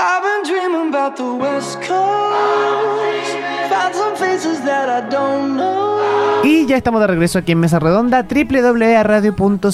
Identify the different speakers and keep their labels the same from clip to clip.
Speaker 1: I've been dreaming about the West Coast. Found some faces that I don't know.
Speaker 2: Y ya estamos de regreso aquí en Mesa Redonda, www.radio.cl.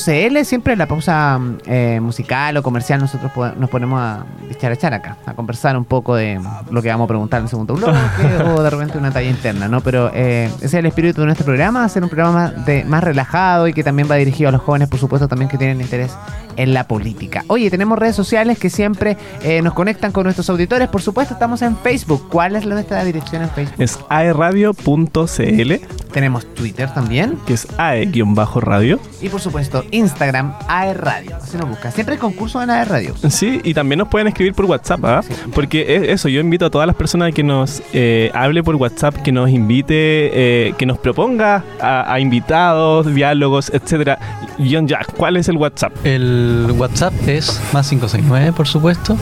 Speaker 2: Siempre en la pausa eh, musical o comercial nosotros nos ponemos a echar echar acá, a conversar un poco de lo que vamos a preguntar en el segundo bloque o de repente una talla interna, ¿no? Pero eh, ese es el espíritu de nuestro programa, hacer un programa de, más relajado y que también va dirigido a los jóvenes, por supuesto, también que tienen interés en la política. Oye, tenemos redes sociales que siempre eh, nos conectan con nuestros auditores. Por supuesto, estamos en Facebook. ¿Cuál es nuestra dirección en Facebook?
Speaker 3: Es aeradio.cl,
Speaker 2: Tenemos Twitter también.
Speaker 3: que es ae-radio.
Speaker 2: Y por supuesto, Instagram, AE Radio. Así nos busca. Siempre hay concurso en AE Radio.
Speaker 3: Sí, y también nos pueden escribir por WhatsApp, ¿ah?
Speaker 2: Sí.
Speaker 3: Porque es eso, yo invito a todas las personas que nos eh, hable por WhatsApp, que nos invite, eh, que nos proponga a, a invitados, diálogos, etcétera. John Jack, ¿cuál es el WhatsApp?
Speaker 4: El WhatsApp es más 569, por supuesto,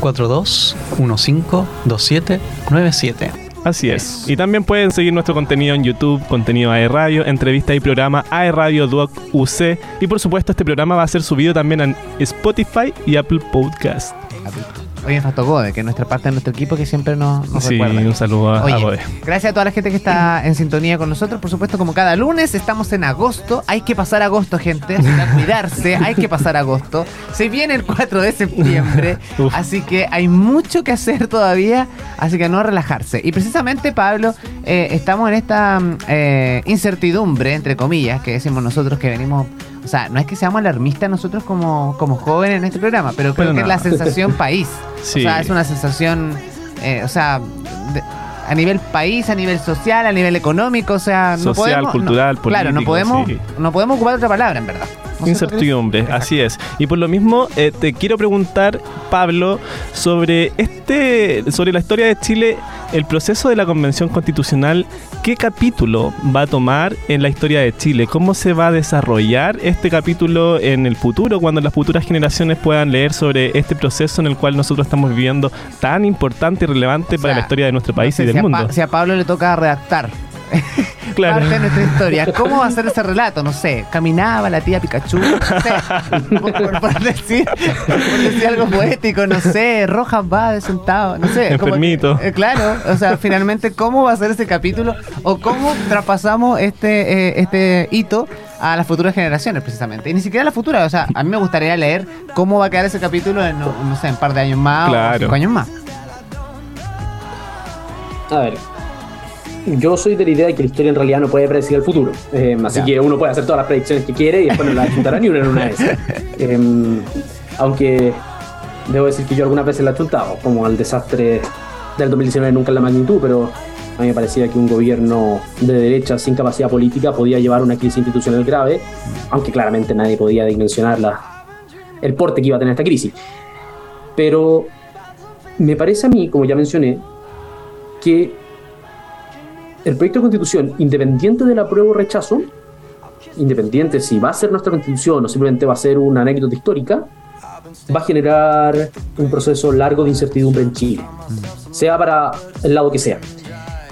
Speaker 4: 42152797.
Speaker 3: Así es. Y también pueden seguir nuestro contenido en YouTube, contenido AE Radio, entrevista y programa AE Doc UC. Y por supuesto, este programa va a ser subido también en Spotify y Apple Podcast.
Speaker 2: Oye, nos tocó Gode, que es nuestra parte de nuestro equipo que siempre nos, nos
Speaker 3: Sí,
Speaker 2: recuerda.
Speaker 3: un saludo a, a
Speaker 2: Oye,
Speaker 3: Bode.
Speaker 2: gracias a toda la gente que está en sintonía con nosotros. Por supuesto, como cada lunes, estamos en agosto. Hay que pasar agosto, gente. Así que cuidarse. Hay que pasar agosto. Se viene el 4 de septiembre. Así que hay mucho que hacer todavía. Así que no relajarse. Y precisamente, Pablo, eh, estamos en esta mm, eh, incertidumbre, entre comillas, que decimos nosotros que venimos. O sea, no es que seamos alarmistas nosotros como, como jóvenes en este programa, pero creo
Speaker 3: Pero
Speaker 2: que es
Speaker 3: no.
Speaker 2: la sensación país.
Speaker 3: Sí.
Speaker 2: O sea, es una sensación, eh, o sea, de- a nivel país, a nivel social, a nivel económico, o sea, no
Speaker 3: Social,
Speaker 2: podemos,
Speaker 3: cultural,
Speaker 2: no- Claro, no
Speaker 3: político,
Speaker 2: podemos,
Speaker 3: sí.
Speaker 2: no podemos ocupar otra palabra, en verdad. ¿No es cierto,
Speaker 3: Incertidumbre, así es. Y por lo mismo, eh, te quiero preguntar, Pablo, sobre este, sobre la historia de Chile, el proceso de la Convención Constitucional, ¿qué capítulo va a tomar en la historia de Chile? ¿Cómo se va a desarrollar este capítulo en el futuro, cuando las futuras generaciones puedan leer sobre este proceso en el cual nosotros estamos viviendo tan importante y relevante
Speaker 2: O
Speaker 3: para la historia de nuestro
Speaker 2: No
Speaker 3: país
Speaker 2: sé
Speaker 3: y del
Speaker 2: si a
Speaker 3: mundo?
Speaker 2: Pa- si a Pablo le toca redactar
Speaker 3: Claro.
Speaker 2: parte de nuestra historia, ¿cómo va a ser ese relato? No sé, caminaba la tía Pikachu, no sé, por, por- por decir, por decir algo poético, no sé, Rojas va de sentado, no sé. como
Speaker 3: Enfermito.
Speaker 2: eh, claro, o sea, finalmente, ¿cómo va a ser ese capítulo? O cómo traspasamos este, eh, este hito a las futuras generaciones, precisamente. Y ni siquiera a las futuras, o sea, a mí me gustaría leer cómo va a quedar ese capítulo en, no, no sé, en un par de años más o
Speaker 3: Claro.
Speaker 2: cinco años más.
Speaker 5: A ver, yo soy de la idea de que la historia en realidad no puede predecir el futuro. Eh, así
Speaker 2: Ya.
Speaker 5: que uno puede hacer todas las predicciones que quiere y después no las juntará ni una en una esas. Eh, aunque debo decir que yo algunas veces la he chuntado, como al desastre del 2019 nunca en la magnitud, pero a mí me parecía que un gobierno de derecha sin capacidad política podía llevar una crisis institucional grave, aunque claramente nadie podía dimensionar la- el porte que iba a tener esta crisis. Pero me parece a mí, como ya mencioné, que el proyecto de constitución, independiente del apruebo o rechazo, independiente si va a ser nuestra constitución o simplemente va a ser una anécdota histórica, va a generar un proceso largo de incertidumbre en Chile, sea para el lado que sea.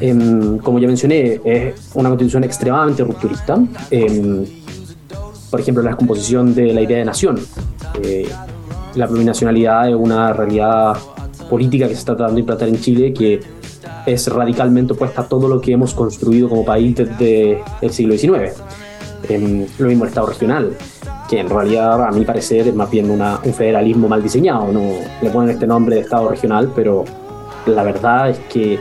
Speaker 5: Em, como ya mencioné, es una constitución extremadamente rupturista. Em, por ejemplo, la descomposición de la idea de nación. Eh, la plurinacionalidad es una realidad política que se está tratando de implantar en Chile que es radicalmente opuesta a todo lo que hemos construido como país desde el siglo XIX. Em, lo mismo el Estado regional, que en realidad a mi parecer es más bien un federalismo mal diseñado. ¿no? Le ponen este nombre de Estado regional, pero la verdad es que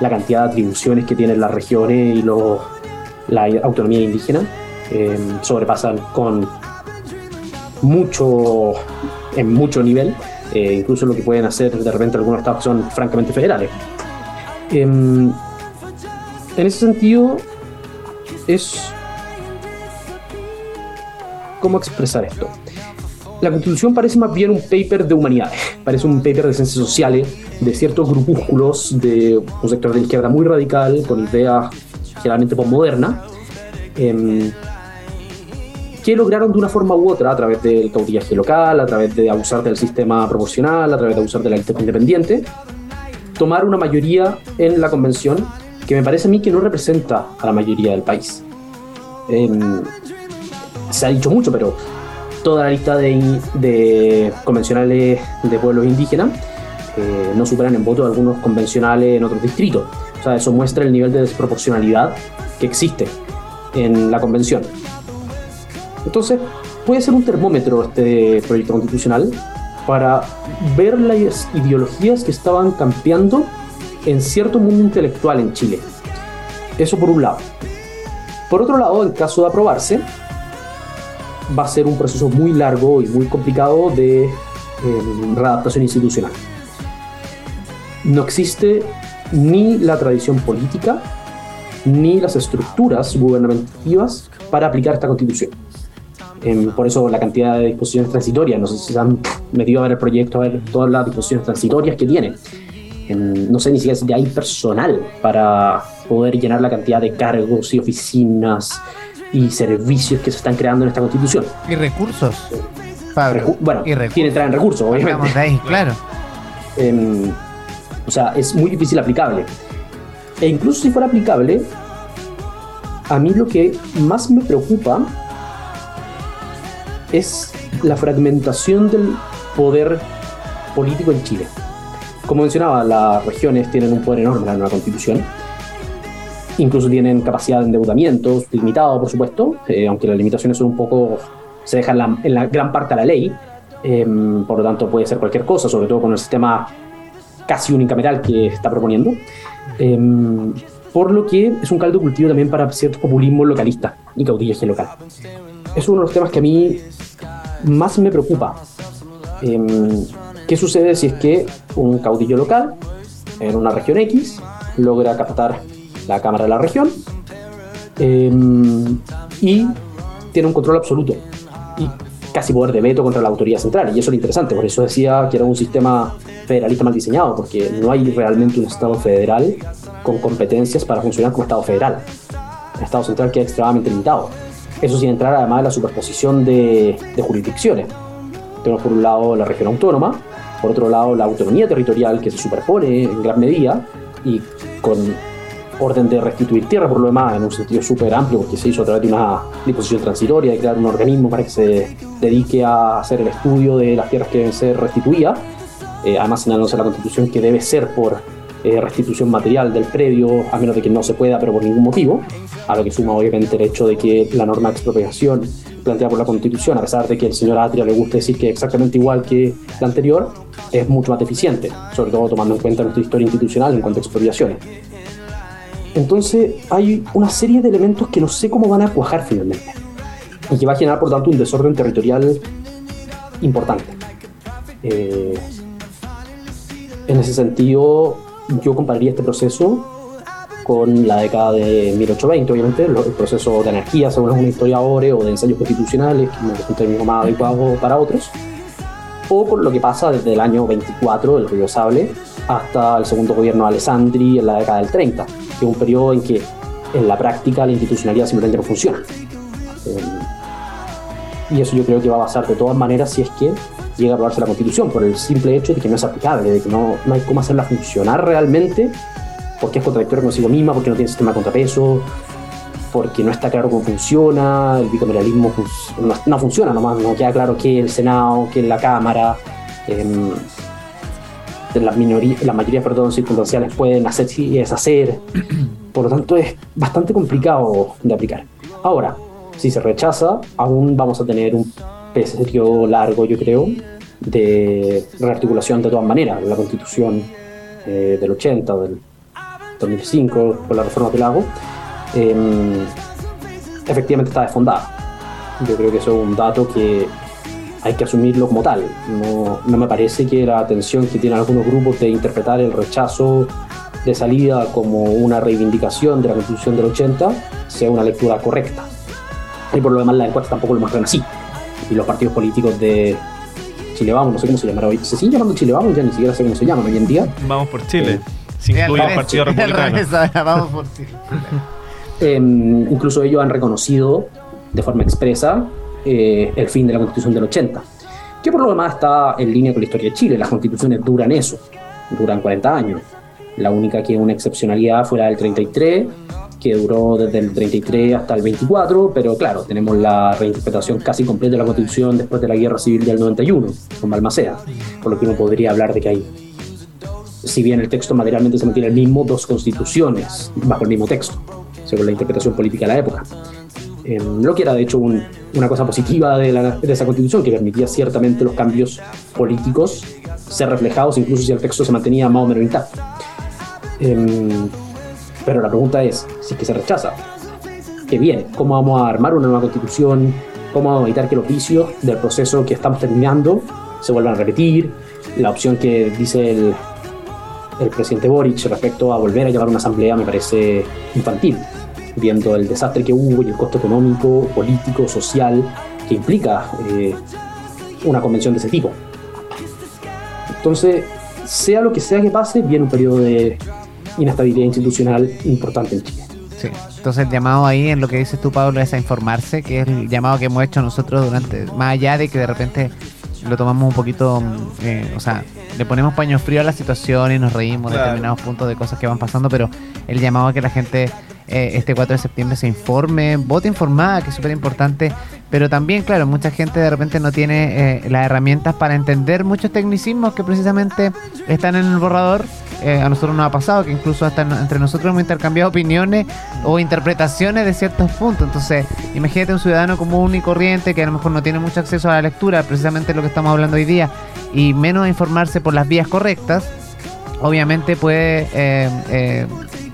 Speaker 5: la cantidad de atribuciones que tienen las regiones y la autonomía indígena em, sobrepasan con mucho, en mucho nivel, eh, incluso lo que pueden hacer de repente algunos estados son francamente federales. Em, en ese sentido, es... ¿Cómo expresar esto? La constitución parece más bien un paper de humanidades, parece un paper de ciencias sociales, de ciertos grupúsculos de un sector de izquierda muy radical, con ideas generalmente postmodernas, em, que lograron de una forma u otra, a través del cautillaje local, a través de abusar del sistema proporcional, a través de abusar de la lista independiente, tomar una mayoría en la convención que me parece a mí que no representa a la mayoría del país. Em, se ha dicho mucho, pero toda la lista de, convencionales de pueblos indígenas eh, no superan en voto algunos convencionales en otros distritos. O sea, eso muestra el nivel de desproporcionalidad que existe en la convención. Entonces, puede ser un termómetro este proyecto constitucional para ver las ideologías que estaban campeando en cierto mundo intelectual en Chile. Eso por un lado. Por otro lado, en caso de aprobarse, va a ser un proceso muy largo y muy complicado de eh, readaptación institucional. No existe ni la tradición política ni las estructuras gubernamentales para aplicar esta constitución. Em, por eso la cantidad de disposiciones transitorias, no sé si se han metido a ver el proyecto, a ver todas las disposiciones transitorias que tiene. Em, no sé ni siquiera si hay personal para poder llenar la cantidad de cargos y oficinas y servicios que se están creando en esta constitución.
Speaker 2: Y recursos. Pablo.
Speaker 5: Recu- bueno,
Speaker 2: y recursos.
Speaker 5: tiene que entrar en recursos, obviamente.
Speaker 2: De ahí, claro.
Speaker 5: Em, o sea, es muy difícil aplicable. E incluso si fuera aplicable, a mí lo que más me preocupa es la fragmentación del poder político en Chile. Como mencionaba, las regiones tienen un poder enorme en la nueva constitución. Incluso tienen capacidad de endeudamiento limitado, por supuesto, eh, aunque las limitaciones son un poco. se dejan la, en la gran parte a la ley. Em, por lo tanto, puede ser cualquier cosa, sobre todo con el sistema casi unicameral que está proponiendo. Em, por lo que es un caldo cultivo también para cierto populismo localista y caudillaje local. Es uno de los temas que a mí más me preocupa. Em, ¿Qué sucede si es que un caudillo local en una región X logra captar la Cámara de la región em, y tiene un control absoluto y casi poder de veto contra la autoridad central? Y eso es lo interesante, por eso decía que era un sistema federalista mal diseñado, porque no hay realmente un Estado federal con competencias para funcionar como Estado federal. El Estado central queda extremadamente limitado. Eso sin entrar además en la superposición de, de jurisdicciones. Tenemos por un lado la región autónoma, por otro lado la autonomía territorial que se superpone en gran medida y con orden de restituir tierra por lo demás en un sentido súper amplio porque se hizo a través de una disposición transitoria de crear un organismo para que se dedique a hacer el estudio de las tierras que deben ser restituidas eh, además señalándose la constitución que debe ser por eh, restitución material del predio a menos de que no se pueda pero por ningún motivo a lo que suma obviamente el hecho de que la norma de expropiación planteada por la constitución a pesar de que el señor Atria le guste decir que es exactamente igual que la anterior es mucho más deficiente sobre todo tomando en cuenta nuestra historia institucional en cuanto a expropiaciones entonces hay una serie de elementos que no sé cómo van a cuajar finalmente y que va a generar por tanto un desorden territorial importante. Eh, en ese sentido, yo compararía este proceso con la década de 1820, obviamente, el proceso de anarquía, según algunos historiadores, o de ensayos constitucionales, que es un término más adecuado para otros, o con lo que pasa desde el año 24 del río Sable hasta el segundo gobierno de Alessandri en la década del 30, que es un periodo en que en la práctica la institucionalidad simplemente no funciona. Eh, y eso yo creo que va a pasar de todas maneras si es que llega a aprobarse la constitución, por el simple hecho de que no es aplicable, de que no, no hay cómo hacerla funcionar realmente, porque es contradictoria consigo misma, porque no tiene sistema de contrapeso, porque no está claro cómo funciona, el bicameralismo fun- no, no funciona nomás, no queda claro que el Senado, que la Cámara, em, de las, minorías, mayorías perdón, circunstanciales pueden hacer y deshacer, por lo tanto es bastante complicado de aplicar. Ahora, si se rechaza, aún vamos a tener un periodo largo, yo creo, de rearticulación de todas maneras. La constitución eh, del 80 o del 2005, con la reforma que la hago, em, efectivamente está desfondada. Yo creo que eso es un dato que hay que asumirlo como tal. No, no me parece que la atención que tienen algunos grupos de interpretar el rechazo de salida como una reivindicación de la constitución del 80 sea una lectura correcta. Y por lo demás las encuestas tampoco lo muestran así. Y los partidos políticos de Chile Vamos, no sé cómo se llamará hoy. Se sigue llamando Chile Vamos, ya ni siquiera sé cómo se llaman hoy en día.
Speaker 3: Vamos por Chile.
Speaker 2: Al
Speaker 3: incluye el Partido Republicano.
Speaker 2: revés, vamos por sí.
Speaker 5: Eh, incluso ellos han reconocido de forma expresa eh, el fin de la constitución del 80, que por lo demás está en línea con la historia de Chile. Las constituciones duran eso, duran 40 años. La única que es una excepcionalidad fue la del 33, que duró desde el 33 hasta el 24, pero claro, tenemos la reinterpretación casi completa de la constitución después de la guerra civil del 91, con Balmaceda, por lo que uno podría hablar de que hay si bien el texto materialmente se mantiene el mismo, dos constituciones bajo el mismo texto, según la interpretación política de la época. Eh, lo que era de hecho un- una cosa positiva de, la- de esa constitución, que permitía ciertamente los cambios políticos ser reflejados, incluso si el texto se mantenía más o menos intacto. Em, pero la pregunta es, si es que se rechaza, ¿qué viene? ¿Cómo vamos a armar una nueva constitución? ¿Cómo vamos a evitar que los vicios del proceso que estamos terminando se vuelvan a repetir? La opción que dice el, presidente Boric respecto a volver a llevar una asamblea me parece infantil, viendo el desastre que hubo y el costo económico, político, social que implica eh, una convención de ese tipo. Entonces, sea lo que sea que pase, viene un periodo de inestabilidad institucional importante en Chile.
Speaker 2: Sí. Entonces el llamado ahí en lo que dices tú, Pablo, es a informarse, que es el llamado que hemos hecho nosotros durante, más allá de que de repente lo tomamos un poquito, mm, eh, o sea, le ponemos paño frío a la situación y nos reímos de
Speaker 3: Claro.
Speaker 2: determinados puntos de cosas que van pasando, pero el llamado a que la gente eh, este 4 de septiembre se informe, vote informada, que es súper importante, pero también, claro, mucha gente de repente no tiene eh, las herramientas para entender muchos tecnicismos que precisamente están en el borrador. Eh, a nosotros nos ha pasado que incluso hasta en- entre nosotros hemos intercambiado opiniones o interpretaciones de ciertos puntos. Entonces, imagínate un ciudadano común y corriente que a lo mejor no tiene mucho acceso a la lectura, precisamente lo que estamos hablando hoy día, y menos informarse por las vías correctas, obviamente puede eh, eh,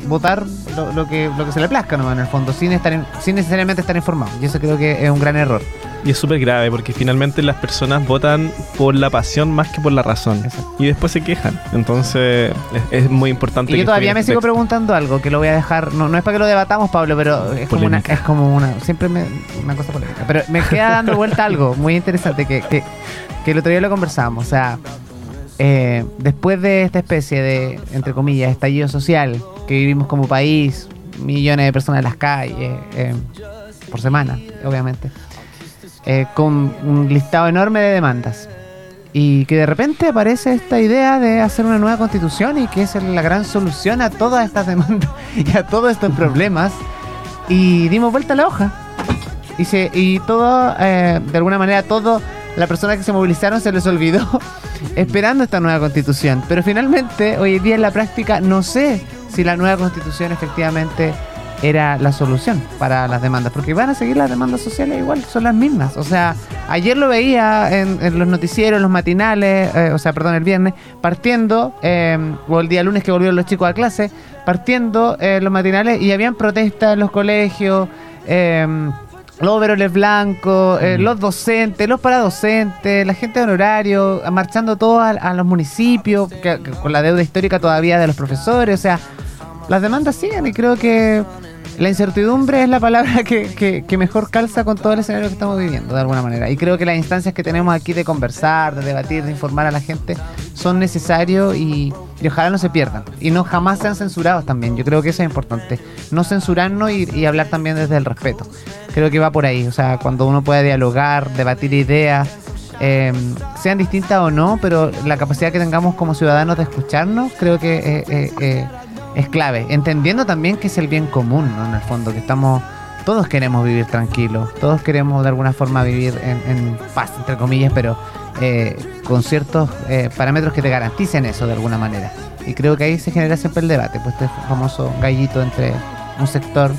Speaker 2: votar lo, lo que, lo que se le plazca nomás en el fondo, sin, estar in- sin necesariamente estar informado. Y eso creo que es un gran error.
Speaker 3: Y es súper grave porque finalmente las personas votan por la pasión más que por la razón.
Speaker 2: Exacto.
Speaker 3: Y después se quejan. Entonces es, es muy importante.
Speaker 2: Y
Speaker 3: que
Speaker 2: yo todavía me sigo preguntando algo que lo voy a dejar, no, no es para que lo debatamos, Pablo, pero es como una, es como una, siempre me, una cosa polémica. Pero me queda dando vuelta algo muy interesante que, que, que el otro día lo conversamos. O sea, eh, después de esta especie de, entre comillas, estallido social que vivimos como país, millones de personas en las calles, eh, por semana, obviamente, eh, con un listado enorme de demandas. Y que de repente aparece esta idea de hacer una nueva constitución y que es la gran solución a todas estas demandas y a todos estos problemas. Y dimos vuelta a la hoja. Y, se, y todo, eh, de alguna manera, todo, la persona que se movilizaron se les olvidó esperando esta nueva constitución. Pero finalmente, hoy en día en la práctica, no sé si la nueva constitución efectivamente era la solución para las demandas, porque van a seguir las demandas sociales igual, son las mismas. O sea, ayer lo veía en, en los noticieros, los matinales, eh, o sea, perdón, el viernes, partiendo, eh, o el día lunes que volvieron los chicos a clase, partiendo eh, los matinales y habían protestas en los colegios. Eh, los overoles blancos, los docentes, los paradocentes, la gente de honorario, marchando todos a, a los municipios, que- que con la deuda histórica todavía de los profesores, o sea, las demandas siguen y creo que la incertidumbre es la palabra que, que- mejor calza con todo el escenario que estamos viviendo, de alguna manera. Y creo que las instancias que tenemos aquí de conversar, de debatir, de informar a la gente, son necesarios y, y ojalá no se pierdan. Y no jamás sean censurados también. Yo creo que eso es importante. No censurarnos y, y hablar también desde el respeto. Creo que va por ahí. O sea, cuando uno puede dialogar, debatir ideas, eh, sean distintas o no, pero la capacidad que tengamos como ciudadanos de escucharnos, creo que eh, eh, eh, es clave. Entendiendo también que es el bien común, ¿no? En el fondo, que estamos. Todos queremos vivir tranquilos, todos queremos de alguna forma vivir en, en paz, entre comillas, pero eh, con ciertos eh, parámetros que te garanticen eso de alguna manera. Y creo que ahí se genera siempre el debate, pues este famoso gallito entre un sector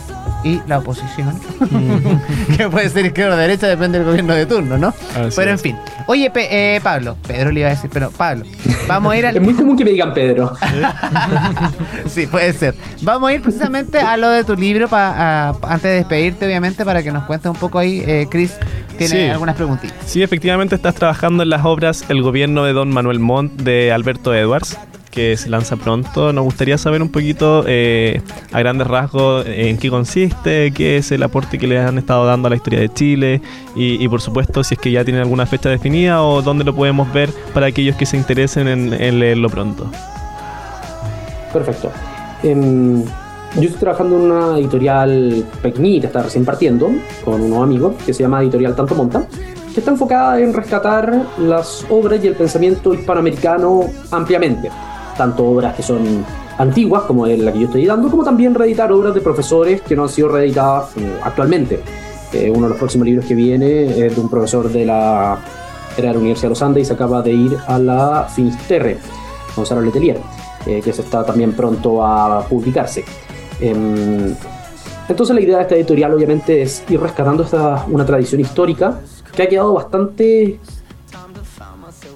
Speaker 2: y la oposición, que puede ser izquierda o derecha, depende del gobierno de turno, ¿no?
Speaker 3: Así
Speaker 2: pero en
Speaker 3: es.
Speaker 2: fin. Oye, Pe- eh, Pablo, Pedro le iba a decir, pero Pablo, vamos a ir al...
Speaker 5: Es muy común que me digan Pedro.
Speaker 2: Sí, puede ser. Vamos a ir precisamente a lo de tu libro pa- a- antes de despedirte, obviamente, para que nos cuentes un poco ahí. Eh, Chris tiene
Speaker 3: Sí.
Speaker 2: algunas preguntitas.
Speaker 3: Sí, efectivamente estás trabajando en las obras El gobierno de Don Manuel Montt de Alberto Edwards, que se lanza pronto. Nos gustaría saber un poquito eh, a grandes rasgos en qué consiste, qué es el aporte que le han estado dando a la historia de Chile y, por supuesto si es que ya tienen alguna fecha definida o dónde lo podemos ver para aquellos que se interesen en, en leerlo pronto.
Speaker 5: Perfecto. Em, yo estoy trabajando en una editorial pequeñita, está recién partiendo, con unos amigos, que se llama Editorial Tanto Monta, que está enfocada en rescatar las obras y el pensamiento hispanoamericano ampliamente. Tanto obras que son antiguas, como la que yo estoy dando, como también reeditar obras de profesores que no han sido reeditadas eh, actualmente. Eh, uno de los próximos libros que viene es de un profesor de la, era de Universidad de los Andes y se acaba de ir a la Finisterre, Gonzalo Letelier. eh, que se está también pronto a publicarse. Em, entonces la idea de esta editorial obviamente es ir rescatando esta, una tradición histórica que ha quedado bastante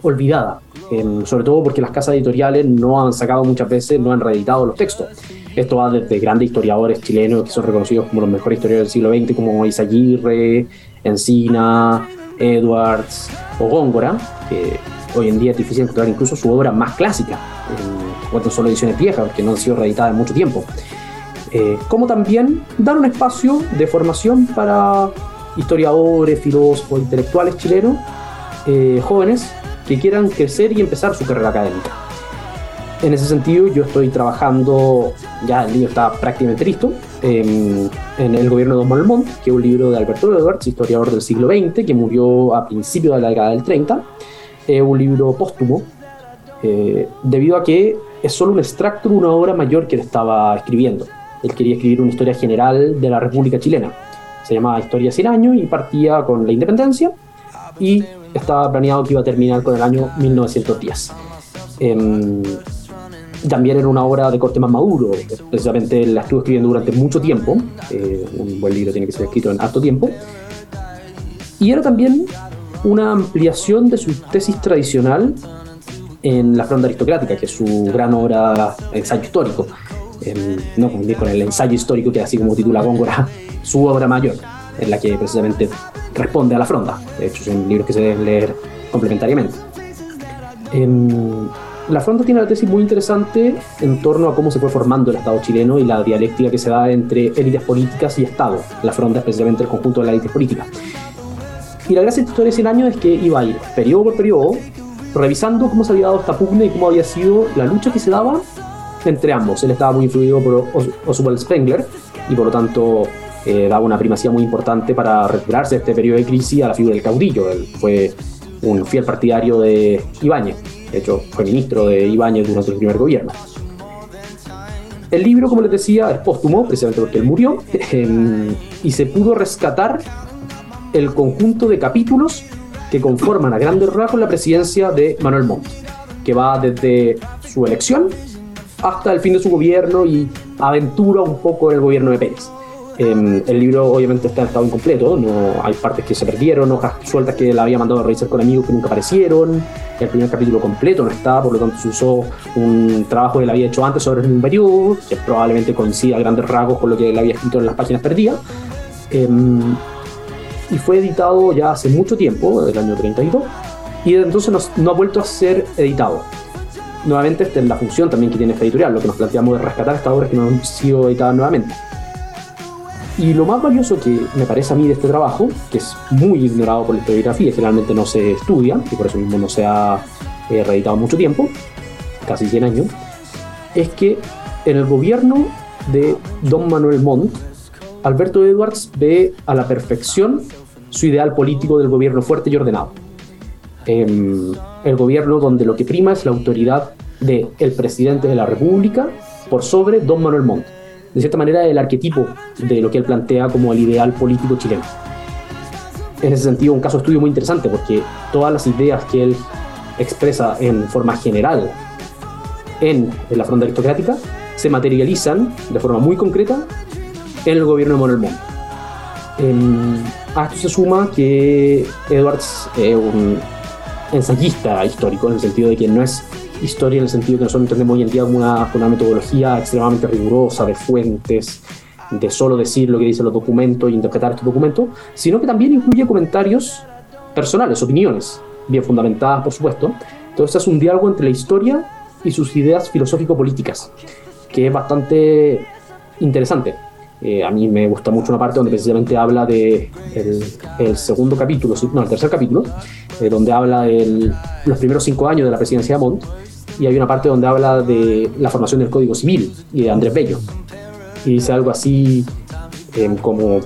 Speaker 5: olvidada, em, sobre todo porque las casas editoriales no han sacado muchas veces, no han reeditado los textos. Esto va desde grandes historiadores chilenos que son reconocidos como los mejores historiadores del siglo XX, como Isaguirre, Encina, Edwards o Góngora, que hoy en día es difícil encontrar incluso su obra más clásica, en solo ediciones viejas, que no han sido reeditadas en mucho tiempo. Eh, como también dar un espacio de formación para historiadores, filósofos, intelectuales chilenos, eh, jóvenes que quieran crecer y empezar su carrera académica. En ese sentido, yo estoy trabajando, ya el libro está prácticamente listo, en, El gobierno de Don que es un libro de Alberto Edwards, historiador del siglo XX, que murió a principios de la década del 30. Es un libro póstumo, eh, debido a que es solo un extracto de una obra mayor que él estaba escribiendo. Él quería escribir una historia general de la República Chilena. Se llamaba Historia 100 años y partía con la independencia y estaba planeado que iba a terminar con el año 1910. También era una obra de corte más maduro, precisamente la estuvo escribiendo durante mucho tiempo, eh, un buen libro tiene que ser escrito en alto tiempo, y era también una ampliación de su tesis tradicional en La Fronda Aristocrática, que es su gran obra ensayo histórico. no confundir con el ensayo histórico, que así como titula Góngora, su obra mayor, en la que precisamente responde a La Fronda. De hecho, son libros que se deben leer complementariamente. La Fronda tiene una tesis muy interesante en torno a cómo se fue formando el Estado chileno y la dialéctica que se da entre élites políticas y Estado. La Fronda es precisamente el conjunto de las élites políticas. Y la gracia de esta historia de 100 años es que iba a ir periodo por periodo revisando cómo se había dado esta pugna y cómo había sido la lucha que se daba entre ambos. Él estaba muy influido por Oswald Spengler y por lo tanto eh, daba una primacía muy importante para retirarse de este periodo de crisis a la figura del caudillo. Él fue un fiel partidario de Ibáñez. De hecho, fue ministro de Ibáñez durante el primer gobierno. El libro, como les decía, es póstumo, precisamente porque él murió, y se pudo rescatar el conjunto de capítulos que conforman a grandes rasgos la presidencia de Manuel Montt, que va desde su elección hasta el fin de su gobierno y aventura un poco el gobierno de Pérez. Em, el libro obviamente está en estado incompleto, no hay partes que se perdieron, hojas sueltas que la había mandado a revisar con amigos que nunca aparecieron, el primer capítulo completo no está, por lo tanto se usó un trabajo que él había hecho antes sobre un periodo, que probablemente coincida a grandes rasgos con lo que él había escrito en las páginas perdidas. Em, y fue editado ya hace mucho tiempo, del año 32, y desde entonces no, ha vuelto a ser editado. Nuevamente, es la función también que tiene esta editorial, lo que nos planteamos de rescatar estas obras que no han sido editadas nuevamente. Y lo más valioso que me parece a mí de este trabajo, que es muy ignorado por la historiografía generalmente no se estudia, y por eso mismo no se ha eh, reeditado mucho tiempo, casi 100 años, es que en el gobierno de Don Manuel Montt, Alberto Edwards ve a la perfección su ideal político del gobierno fuerte y ordenado. Em, el gobierno donde lo que prima es la autoridad del el presidente de la República por sobre Don Manuel Montt de cierta manera, el arquetipo de lo que él plantea como el ideal político chileno. En ese sentido, un caso de estudio muy interesante porque todas las ideas que él expresa en forma general en, la fronda aristocrática se materializan de forma muy concreta en el gobierno de Manuel a esto se suma que Edwards es un ensayista histórico, en el sentido de que no es historia en el sentido que nosotros entendemos hoy en día una, una metodología extremadamente rigurosa de fuentes, de solo decir lo que dicen los documentos e interpretar estos documentos, sino que también incluye comentarios personales, opiniones, bien fundamentadas, por supuesto. Entonces es un diálogo entre la historia y sus ideas filosófico-políticas, que es bastante interesante. Eh, a mí me gusta mucho una parte donde precisamente habla de el, segundo capítulo, no, el tercer capítulo, eh, donde habla de los primeros cinco años de la presidencia de Montt, y hay una parte donde habla de la formación del Código Civil y de Andrés Bello. Y dice algo así em, como,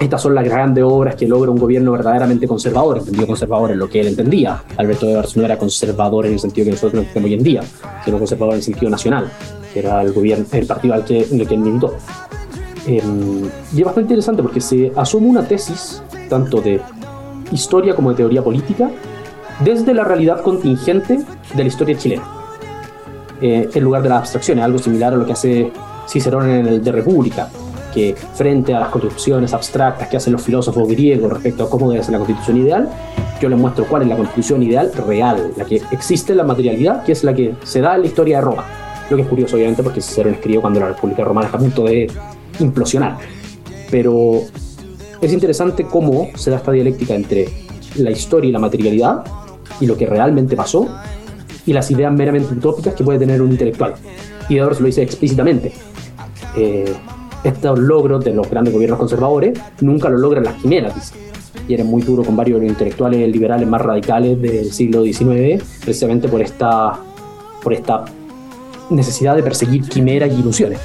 Speaker 5: estas son las grandes obras que logra un gobierno verdaderamente conservador, entendido conservador en lo que él entendía. Alberto de no era conservador en el sentido que nosotros entendemos hoy en día, sino conservador en el sentido nacional, que era el, gobierno, el partido al que, en el que él militó. Em, y es bastante interesante porque se asume una tesis, tanto de historia como de teoría política, desde la realidad contingente de la historia chilena. Eh, en lugar de las abstracciones, algo similar a lo que hace Cicerón en el De República, que frente a las constituciones abstractas que hacen los filósofos griegos respecto a cómo debe ser la constitución ideal, yo les muestro cuál es la constitución ideal real, la que existe en la materialidad, que es la que se da en la historia de Roma. Lo que es curioso, obviamente, porque Cicerón escribió cuando la República Romana está a punto de implosionar. Pero es interesante cómo se da esta dialéctica entre la historia y la materialidad y lo que realmente pasó y las ideas meramente utópicas que puede tener un intelectual. Y se lo dice explícitamente. Eh, estos logros de los grandes gobiernos conservadores nunca los logran las quimeras, dice. Y eres muy duro con varios intelectuales liberales más radicales del siglo XIX, precisamente por esta, por esta necesidad de perseguir quimeras y ilusiones.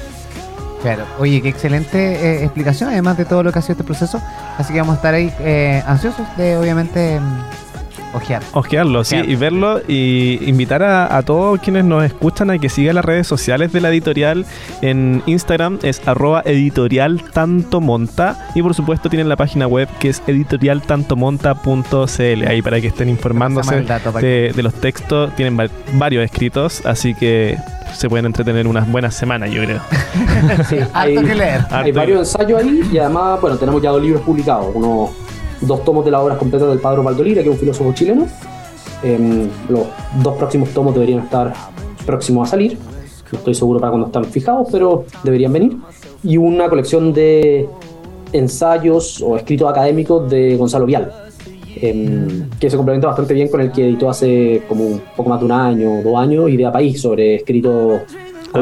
Speaker 2: Claro. Oye, qué excelente eh, explicación, además de todo lo que ha sido este proceso. Así que vamos a estar ahí eh, ansiosos de, obviamente, ojear.
Speaker 3: Ojearlo, sí, y verlo y invitar a, a todos quienes nos escuchan a que sigan las redes sociales de la editorial. En Instagram es arroba editorial tanto monta y por supuesto tienen la página web que es editorialtantomonta.cl ahí para que estén informándose
Speaker 2: dato
Speaker 3: de, de los textos. Tienen va- varios escritos, así que se pueden entretener unas buenas semanas, yo creo.
Speaker 5: Sí,
Speaker 2: Harto que leer.
Speaker 5: Hay varios ensayos ahí y además, bueno, tenemos ya dos libros publicados. Unos dos tomos de las obras completas del Padre Valdolira, que es un filósofo chileno. Em, los dos próximos tomos deberían estar próximos a salir. No estoy seguro para cuando están fijados, pero deberían venir. Y una colección de ensayos o escritos académicos de Gonzalo Vial, em, que se complementa bastante bien con el que editó hace como un poco más de un año, dos años, Idea País, sobre escritos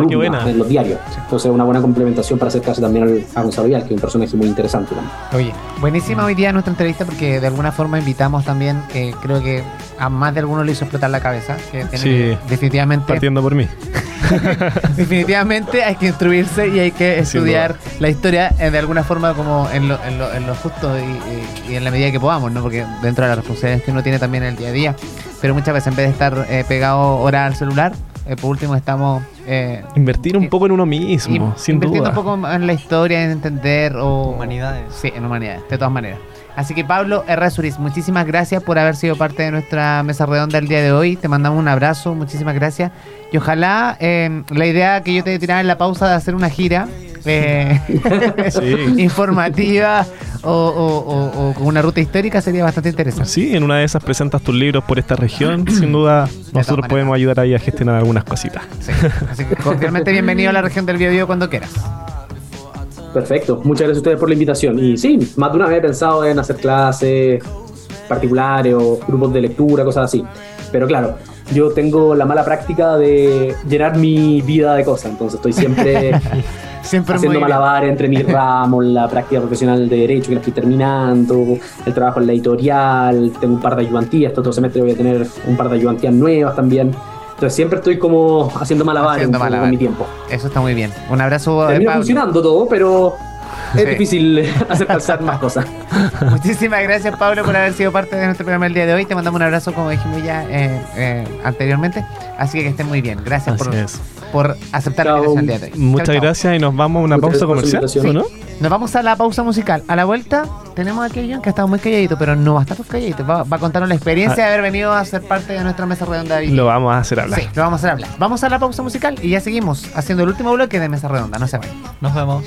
Speaker 5: columnas en los diarios. Entonces, una buena complementación para acercarse también al- a Gonzalo Vial, que es un personaje muy interesante también.
Speaker 2: Oye, buenísima hoy día nuestra entrevista porque de alguna forma invitamos también, creo que a más de alguno le hizo explotar la cabeza, que tiene
Speaker 3: Sí.
Speaker 2: que- definitivamente,
Speaker 3: Partiendo por mí.
Speaker 2: definitivamente hay que instruirse y hay que estudiar la historia eh, de alguna forma como en lo, en lo, en lo justo y, y- y en la medida que podamos, ¿no? Porque dentro de las responsabilidades que uno tiene también en el día a día, pero muchas veces en vez de estar eh, pegado horas al celular, eh, por último estamos... eh,
Speaker 3: Invertir un
Speaker 2: Y-
Speaker 3: poco en uno mismo, sin
Speaker 2: invirtiendo
Speaker 3: duda.
Speaker 2: un poco en la historia, en entender o...
Speaker 4: Humanidades.
Speaker 2: Sí, en humanidades, de todas maneras. Así que Pablo Errázuriz, muchísimas gracias por haber sido parte de nuestra mesa redonda el día de hoy. Te mandamos un abrazo, muchísimas gracias. Y ojalá eh, la idea que yo te tiraba en la pausa de hacer una gira eh,
Speaker 3: Sí.
Speaker 2: informativa o, o- o- o con una ruta histórica sería bastante interesante.
Speaker 3: Sí, en una de esas presentas tus libros por esta región. Sin duda, nosotros podemos ayudar ahí a gestionar algunas cositas.
Speaker 2: Sí. Así que cordialmente bienvenido a la región del Biobío cuando quieras.
Speaker 5: Perfecto, muchas gracias a ustedes por la invitación. Y sí, más de una vez he pensado en hacer clases particulares o grupos de lectura, cosas así. Pero claro, yo tengo la mala práctica de llenar mi vida de cosas, entonces estoy siempre
Speaker 2: Siempre
Speaker 5: haciendo malabares entre mis ramos, la práctica profesional de Derecho que la estoy terminando, el trabajo en la editorial, tengo un par de ayudantías, este otro semestre voy a tener un par de ayudantías nuevas también. Entonces siempre estoy como haciendo malabares
Speaker 2: Haciendo malabares.
Speaker 5: con mi tiempo.
Speaker 2: Eso está muy bien. Un abrazo
Speaker 5: Termina
Speaker 2: Pablo.
Speaker 5: funcionando todo, pero es
Speaker 2: Sí.
Speaker 5: difícil hacer calzar más cosas.
Speaker 2: Muchísimas gracias, Pablo, por haber sido parte de nuestro programa el día de hoy. Te mandamos un abrazo, como dijimos ya eh, eh, anteriormente. Así que que estén muy bien. Gracias
Speaker 3: Así
Speaker 2: por,
Speaker 3: es.
Speaker 2: por aceptar
Speaker 5: Chao.
Speaker 2: la invitación el día de hoy.
Speaker 3: Muchas
Speaker 2: Chao, chao.
Speaker 3: gracias y nos vamos a una
Speaker 5: Muchas
Speaker 3: pausa comercial,
Speaker 5: su
Speaker 3: ¿o
Speaker 5: invitación.
Speaker 3: no?
Speaker 2: Nos vamos a la pausa musical. A la vuelta tenemos aquí a John que ha estado muy calladito, pero no va a estar calladito. Va, va a contarnos la experiencia de haber venido a ser parte de nuestra mesa redonda. de
Speaker 3: Lo vamos a hacer hablar.
Speaker 2: Sí, lo vamos a hacer hablar. Vamos a la pausa musical y ya seguimos haciendo el último bloque de mesa redonda. No se vayan.
Speaker 4: Nos vemos.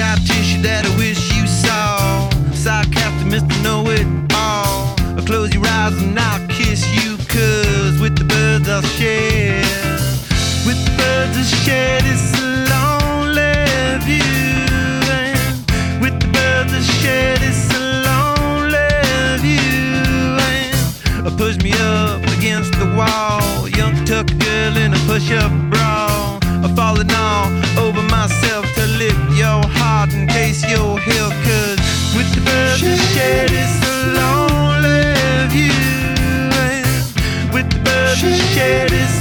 Speaker 1: Scar tissue that I wish you saw. Sarcastic Mr. Know It All. I'll close your eyes and I'll kiss you, cause with the birds I'll share. With the birds I'll share this lonely view. And with the birds I'll share this lonely view. And push me up against the wall. Young tuck girl in a push up bra. I'm falling all over myself place you're cause with the birds she shed it's so lonely view. And with the birds she shed it's.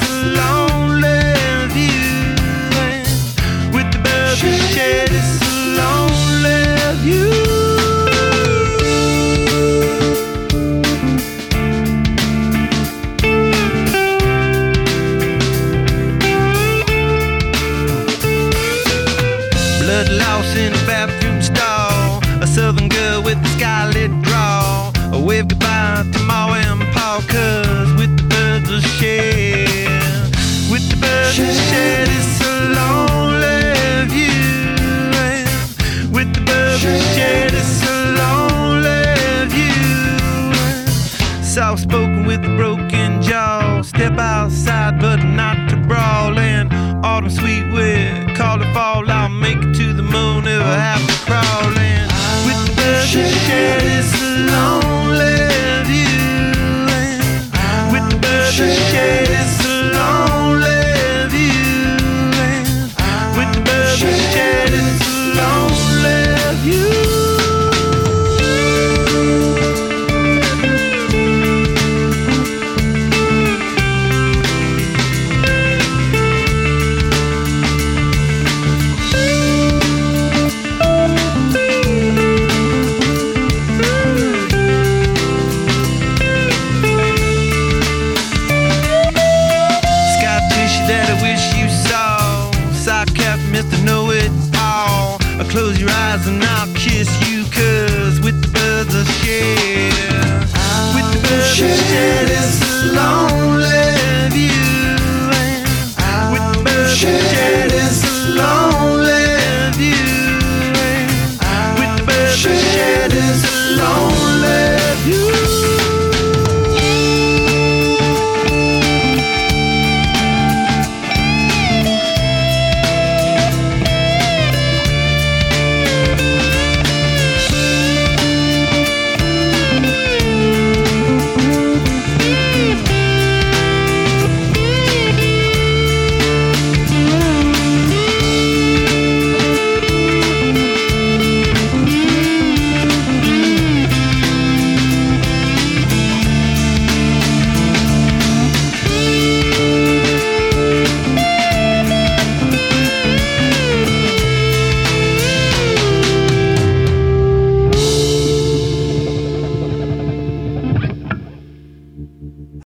Speaker 1: shed alone.